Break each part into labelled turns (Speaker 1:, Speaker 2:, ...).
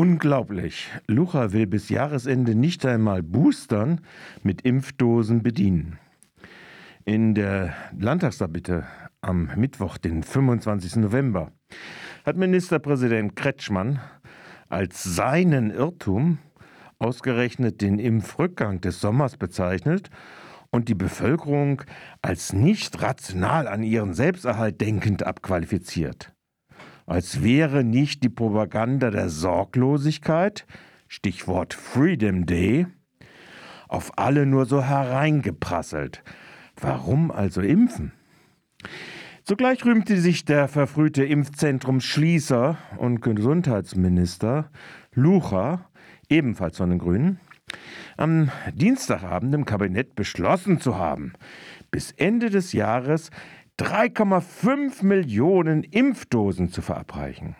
Speaker 1: Unglaublich. Lucha will bis Jahresende nicht einmal Boostern mit Impfdosen bedienen. In der Landtagsabbitte am Mittwoch, den 25. November, hat Ministerpräsident Kretschmann als seinen Irrtum ausgerechnet den Impfrückgang des Sommers bezeichnet und die Bevölkerung als nicht rational an ihren Selbsterhalt denkend abqualifiziert als wäre nicht die Propaganda der Sorglosigkeit, Stichwort Freedom Day, auf alle nur so hereingeprasselt. Warum also impfen? Zugleich rühmte sich der verfrühte Impfzentrumsschließer und Gesundheitsminister Lucha, ebenfalls von den Grünen, am Dienstagabend im Kabinett beschlossen zu haben, bis Ende des Jahres 3,5 Millionen Impfdosen zu verabreichen.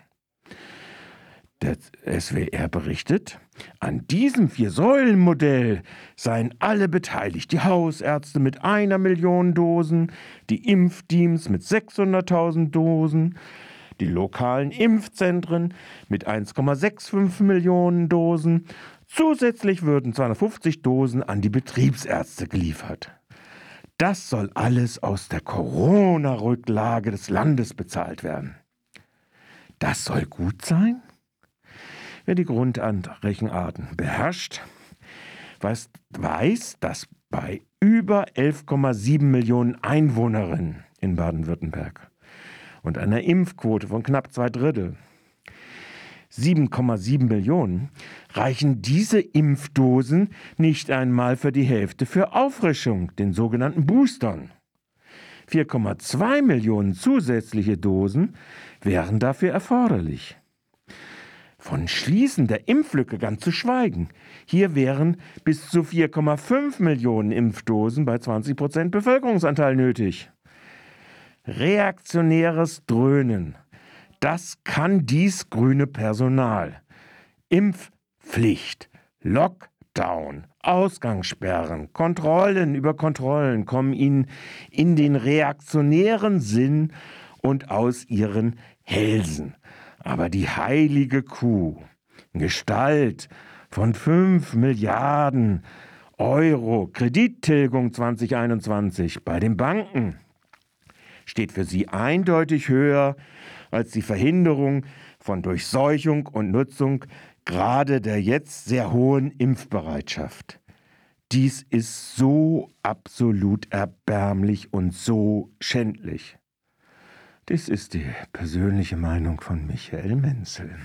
Speaker 1: Der SWR berichtet, an diesem Vier-Säulen-Modell seien alle beteiligt. Die Hausärzte mit einer Million Dosen, die Impfteams mit 600.000 Dosen, die lokalen Impfzentren mit 1,65 Millionen Dosen. Zusätzlich würden 250 Dosen an die Betriebsärzte geliefert. Das soll alles aus der Corona-Rücklage des Landes bezahlt werden. Das soll gut sein? Wer die Grundrechenarten beherrscht, weiß, weiß, dass bei über 11,7 Millionen Einwohnerinnen in Baden-Württemberg und einer Impfquote von knapp zwei Drittel 7,7 Millionen, reichen diese Impfdosen nicht einmal für die Hälfte für Auffrischung, den sogenannten Boostern. 4,2 Millionen zusätzliche Dosen wären dafür erforderlich. Von Schließen der Impflücke ganz zu schweigen. Hier wären bis zu 4,5 Millionen Impfdosen bei 20 Prozent Bevölkerungsanteil nötig. Reaktionäres Dröhnen das kann dies grüne Personal. Impfpflicht, Lockdown, Ausgangssperren, Kontrollen über Kontrollen kommen ihnen in den reaktionären Sinn und aus ihren Hälsen. Aber die heilige Kuh, Gestalt von 5 Milliarden Euro Kredittilgung 2021 bei den Banken, steht für sie eindeutig höher als die Verhinderung von Durchseuchung und Nutzung gerade der jetzt sehr hohen Impfbereitschaft. Dies ist so absolut erbärmlich und so schändlich. Dies ist die persönliche Meinung von Michael Menzel.